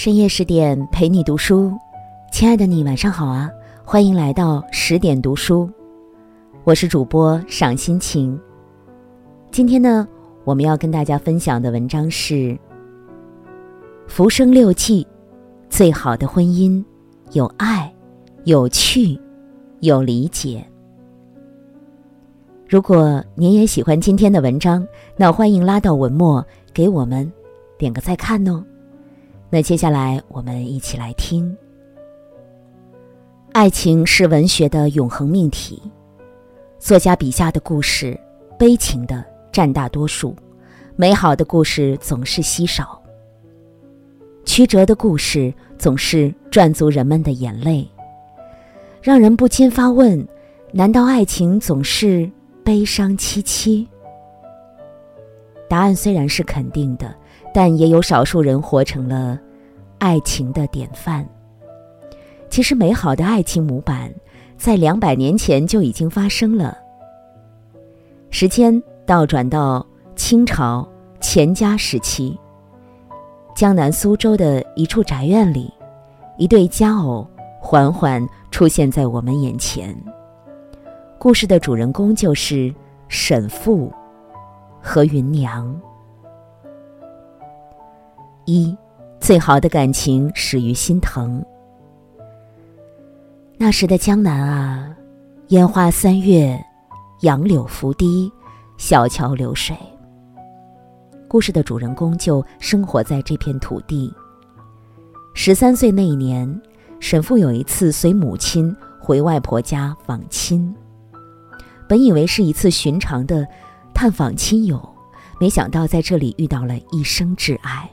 深夜十点陪你读书，亲爱的你晚上好啊！欢迎来到十点读书，我是主播赏心情。今天呢，我们要跟大家分享的文章是《浮生六记》，最好的婚姻有爱、有趣、有理解。如果您也喜欢今天的文章，那欢迎拉到文末给我们点个再看哦。那接下来我们一起来听。爱情是文学的永恒命题，作家笔下的故事，悲情的占大多数，美好的故事总是稀少。曲折的故事总是赚足人们的眼泪，让人不禁发问：难道爱情总是悲伤凄凄？答案虽然是肯定的。但也有少数人活成了爱情的典范。其实，美好的爱情模板在两百年前就已经发生了。时间倒转到清朝乾嘉时期，江南苏州的一处宅院里，一对佳偶缓缓出现在我们眼前。故事的主人公就是沈复和芸娘。一，最好的感情始于心疼。那时的江南啊，烟花三月，杨柳拂堤，小桥流水。故事的主人公就生活在这片土地。十三岁那一年，沈父有一次随母亲回外婆家访亲，本以为是一次寻常的探访亲友，没想到在这里遇到了一生挚爱。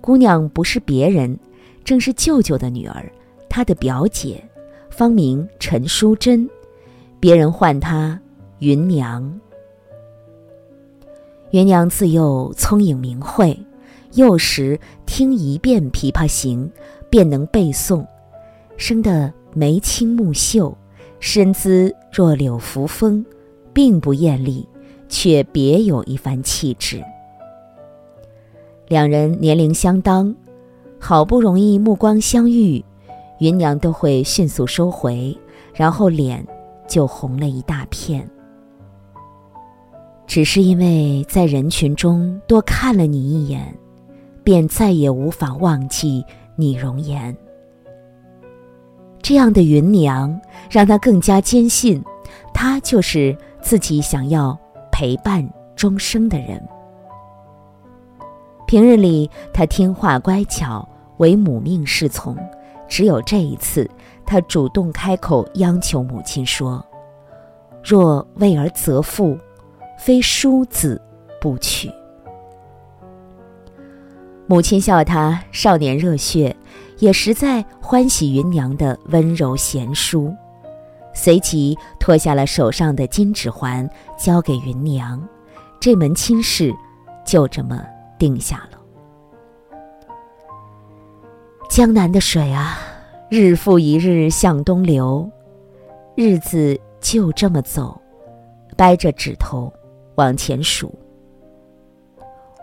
姑娘不是别人，正是舅舅的女儿，他的表姐，芳名陈淑贞，别人唤她芸娘。芸娘自幼聪颖明慧，幼时听一遍《琵琶行》，便能背诵，生得眉清目秀，身姿若柳扶风，并不艳丽，却别有一番气质。两人年龄相当，好不容易目光相遇，芸娘都会迅速收回，然后脸就红了一大片。只是因为在人群中多看了你一眼，便再也无法忘记你容颜。这样的芸娘，让他更加坚信，她就是自己想要陪伴终生的人。平日里，他听话乖巧，唯母命是从。只有这一次，他主动开口央求母亲说：“若为儿择妇，非叔子不娶。”母亲笑他少年热血，也实在欢喜芸娘的温柔贤淑，随即脱下了手上的金指环，交给芸娘。这门亲事就这么。定下了。江南的水啊，日复一日向东流，日子就这么走，掰着指头往前数。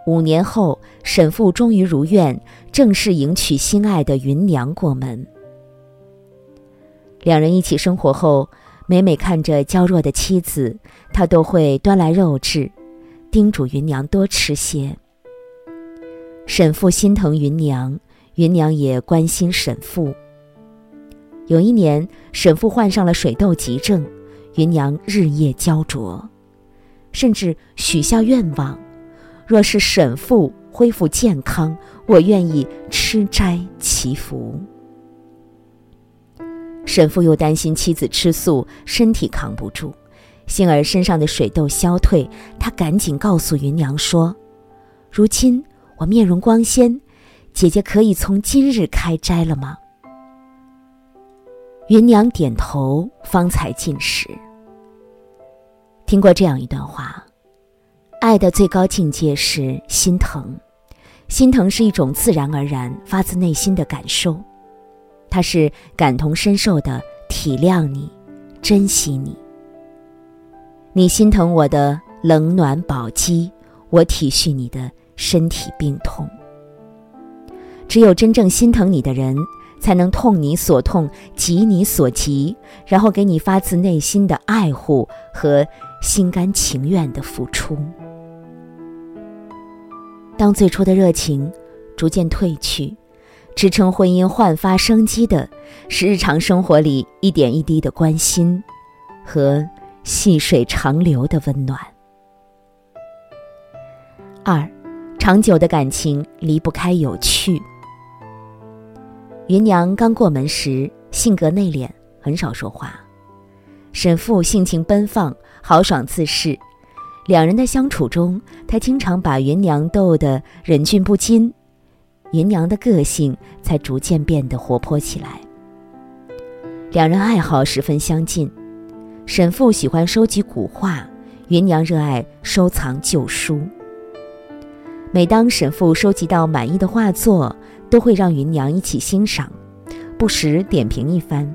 五年后，沈父终于如愿，正式迎娶心爱的芸娘过门。两人一起生活后，每每看着娇弱的妻子，他都会端来肉质，叮嘱芸娘多吃些。沈父心疼芸娘，芸娘也关心沈父。有一年，沈父患上了水痘急症，芸娘日夜焦灼，甚至许下愿望：若是沈父恢复健康，我愿意吃斋祈福。沈父又担心妻子吃素，身体扛不住，幸而身上的水痘消退，他赶紧告诉芸娘说：“如今。”我面容光鲜，姐姐可以从今日开斋了吗？芸娘点头，方才进食。听过这样一段话：爱的最高境界是心疼，心疼是一种自然而然、发自内心的感受，他是感同身受的体谅你、珍惜你。你心疼我的冷暖宝鸡，我体恤你的。身体病痛，只有真正心疼你的人，才能痛你所痛，急你所急，然后给你发自内心的爱护和心甘情愿的付出。当最初的热情逐渐褪去，支撑婚姻焕发生机的，是日常生活里一点一滴的关心和细水长流的温暖。二，长久的感情离不开有趣。芸娘刚过门时，性格内敛，很少说话；沈父性情奔放，豪爽自恃。两人的相处中，他经常把芸娘逗得忍俊不禁，芸娘的个性才逐渐变得活泼起来。两人爱好十分相近，沈父喜欢收集古画，芸娘热爱收藏旧书。每当沈父收集到满意的画作，都会让芸娘一起欣赏，不时点评一番。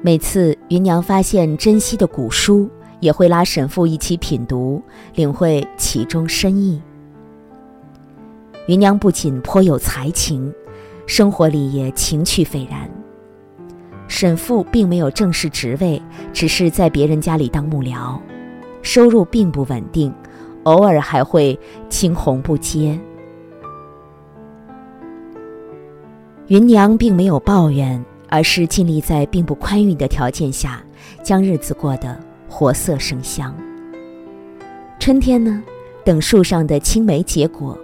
每次芸娘发现珍稀的古书，也会拉沈父一起品读，领会其中深意。芸娘不仅颇有才情，生活里也情趣斐然。沈父并没有正式职位，只是在别人家里当幕僚，收入并不稳定，偶尔还会青红不接。芸娘并没有抱怨，而是尽力在并不宽裕的条件下，将日子过得。活色生香。春天呢，等树上的青梅结果，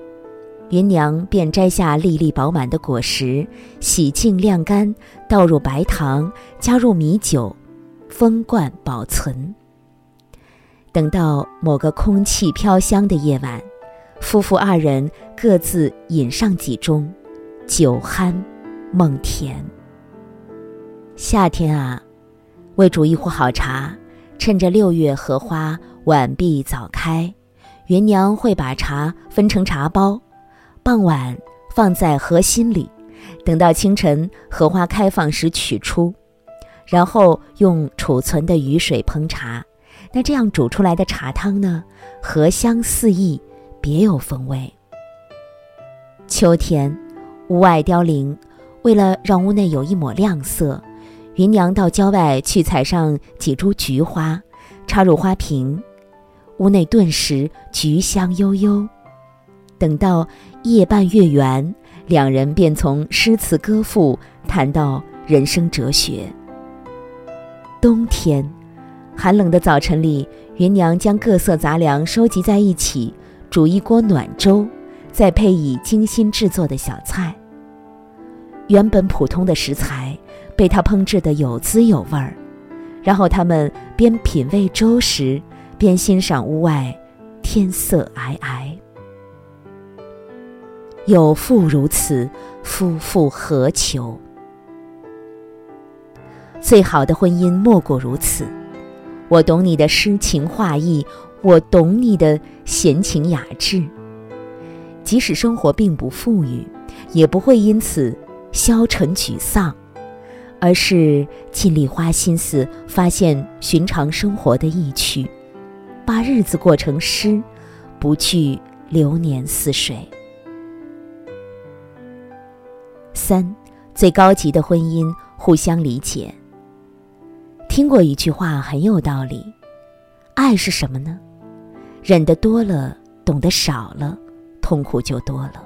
芸娘便摘下粒粒饱满的果实，洗净晾干，倒入白糖，加入米酒，封罐保存。等到某个空气飘香的夜晚，夫妇二人各自饮上几盅，酒酣梦甜。夏天啊，为煮一壶好茶。趁着六月荷花晚闭早开，芸娘会把茶分成茶包，傍晚放在荷心里，等到清晨荷花开放时取出，然后用储存的雨水烹茶。那这样煮出来的茶汤呢，荷香四溢，别有风味。秋天，屋外凋零，为了让屋内有一抹亮色。芸娘到郊外去采上几株菊花，插入花瓶，屋内顿时菊香悠悠。等到夜半月圆，两人便从诗词歌赋谈到人生哲学。冬天，寒冷的早晨里，芸娘将各色杂粮收集在一起，煮一锅暖粥，再配以精心制作的小菜。原本普通的食材。被他烹制的有滋有味儿，然后他们边品味粥时，边欣赏屋外天色皑皑。有妇如此，夫复何求？最好的婚姻莫过如此。我懂你的诗情画意，我懂你的闲情雅致。即使生活并不富裕，也不会因此消沉沮丧。而是尽力花心思发现寻常生活的意趣，把日子过成诗，不惧流年似水。三，最高级的婚姻互相理解。听过一句话很有道理：爱是什么呢？忍得多了，懂得少了，痛苦就多了。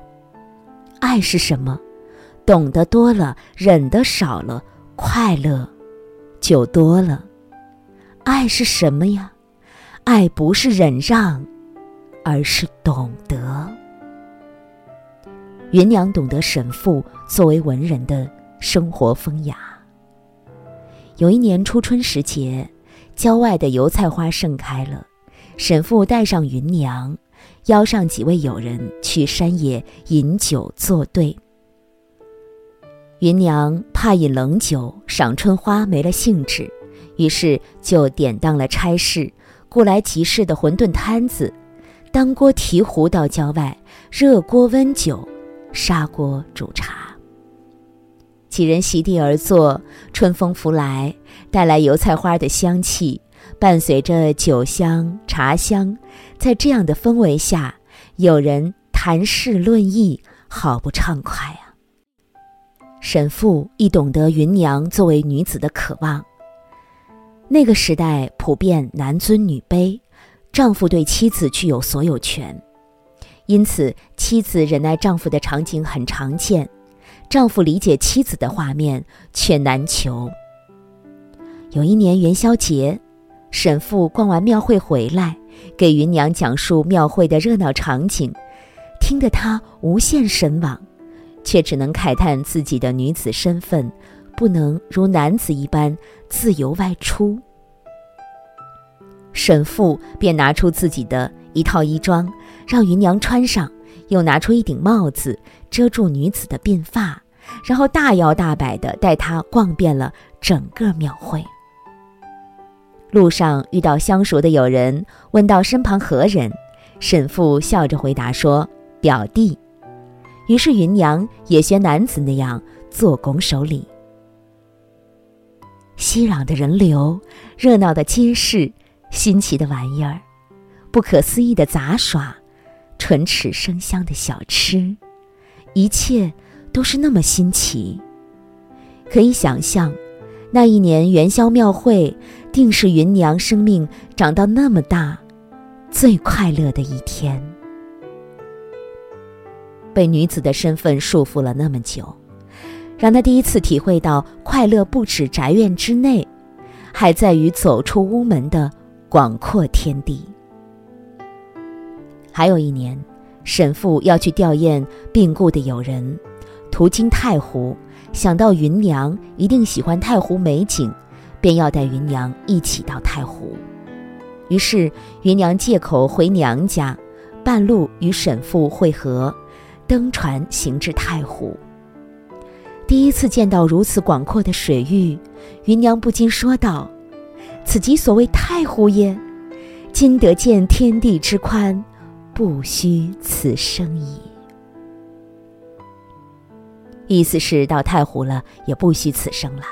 爱是什么？懂得多了，忍得少了。快乐就多了。爱是什么呀？爱不是忍让，而是懂得。芸娘懂得沈父作为文人的生活风雅。有一年初春时节，郊外的油菜花盛开了，沈父带上芸娘，邀上几位友人去山野饮酒作对。芸娘怕饮冷酒，赏春花没了兴致，于是就典当了差事，雇来集市的馄饨摊子，当锅提壶到郊外，热锅温酒，砂锅煮茶。几人席地而坐，春风拂来，带来油菜花的香气，伴随着酒香、茶香，在这样的氛围下，有人谈事论艺，好不畅快啊！沈父亦懂得芸娘作为女子的渴望。那个时代普遍男尊女卑，丈夫对妻子具有所有权，因此妻子忍耐丈夫的场景很常见，丈夫理解妻子的画面却难求。有一年元宵节，沈父逛完庙会回来，给芸娘讲述庙会的热闹场景，听得她无限神往。却只能慨叹自己的女子身份，不能如男子一般自由外出。沈父便拿出自己的一套衣装，让芸娘穿上，又拿出一顶帽子遮住女子的鬓发，然后大摇大摆地带她逛遍了整个庙会。路上遇到相熟的友人，问到身旁何人，沈父笑着回答说：“表弟。”于是芸娘也学男子那样做拱手礼。熙攘的人流，热闹的街市，新奇的玩意儿，不可思议的杂耍，唇齿生香的小吃，一切都是那么新奇。可以想象，那一年元宵庙会，定是芸娘生命长到那么大，最快乐的一天。被女子的身份束缚了那么久，让她第一次体会到快乐不止宅院之内，还在于走出屋门的广阔天地。还有一年，沈父要去吊唁病故的友人，途经太湖，想到芸娘一定喜欢太湖美景，便要带芸娘一起到太湖。于是，芸娘借口回娘家，半路与沈父会合。登船行至太湖，第一次见到如此广阔的水域，芸娘不禁说道：“此即所谓太湖也。今得见天地之宽，不虚此生矣。”意思是到太湖了，也不虚此生了。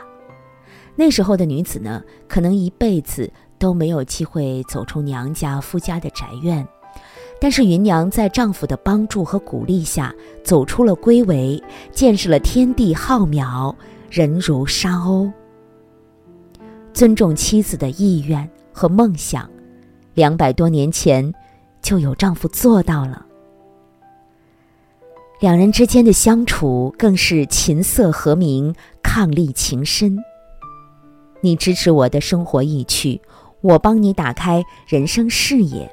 那时候的女子呢，可能一辈子都没有机会走出娘家夫家的宅院。但是芸娘在丈夫的帮助和鼓励下，走出了闺围，见识了天地浩渺，人如沙鸥。尊重妻子的意愿和梦想，两百多年前就有丈夫做到了。两人之间的相处更是琴瑟和鸣，伉俪情深。你支持我的生活意趣，我帮你打开人生视野。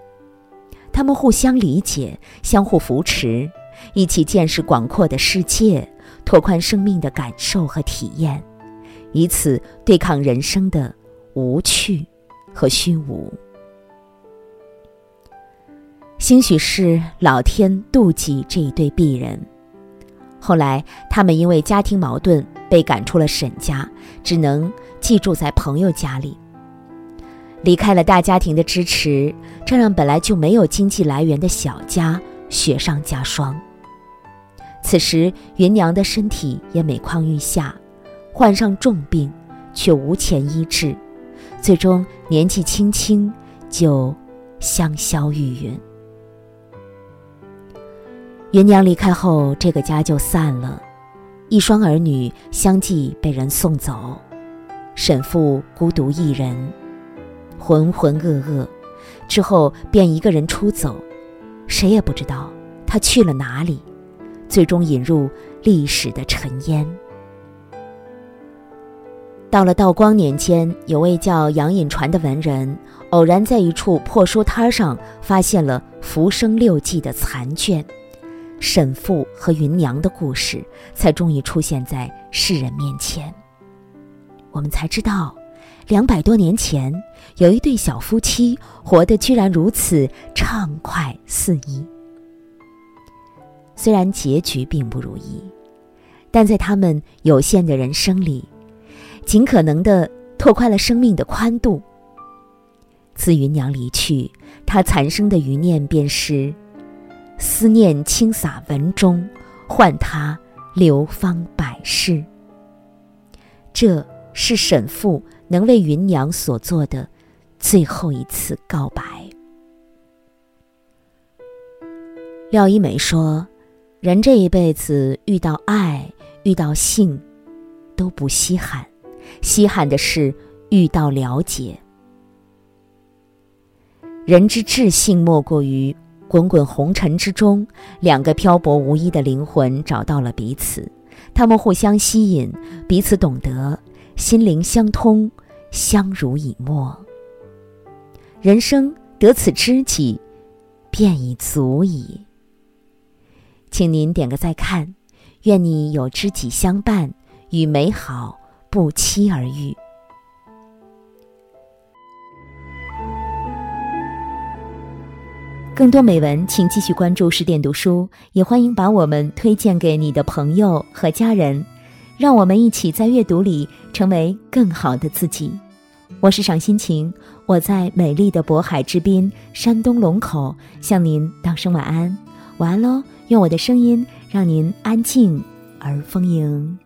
他们互相理解，相互扶持，一起见识广阔的世界，拓宽生命的感受和体验，以此对抗人生的无趣和虚无。兴许是老天妒忌这一对璧人，后来他们因为家庭矛盾被赶出了沈家，只能寄住在朋友家里。离开了大家庭的支持，这让本来就没有经济来源的小家雪上加霜。此时，芸娘的身体也每况愈下，患上重病，却无钱医治，最终年纪轻轻就香消玉殒。芸娘离开后，这个家就散了，一双儿女相继被人送走，沈父孤独一人。浑浑噩噩，之后便一个人出走，谁也不知道他去了哪里，最终引入历史的尘烟。到了道光年间，有位叫杨隐传的文人，偶然在一处破书摊上发现了《浮生六记》的残卷，沈父和芸娘的故事才终于出现在世人面前。我们才知道。两百多年前，有一对小夫妻活得居然如此畅快肆意。虽然结局并不如意，但在他们有限的人生里，尽可能的拓宽了生命的宽度。自芸娘离去，他残生的余念便是：思念倾洒文中，唤他流芳百世。这是沈复。能为芸娘所做的最后一次告白。廖一梅说：“人这一辈子遇到爱、遇到性，都不稀罕，稀罕的是遇到了解。人之至性，莫过于滚滚红尘之中，两个漂泊无依的灵魂找到了彼此，他们互相吸引，彼此懂得，心灵相通，相濡以沫。人生得此知己，便已足矣。请您点个再看，愿你有知己相伴，与美好不期而遇。更多美文，请继续关注十点读书，也欢迎把我们推荐给你的朋友和家人，让我们一起在阅读里成为更好的自己。我是赏心情，我在美丽的渤海之滨，山东龙口，向您道声晚安，晚安喽。用我的声音让您安静而丰盈。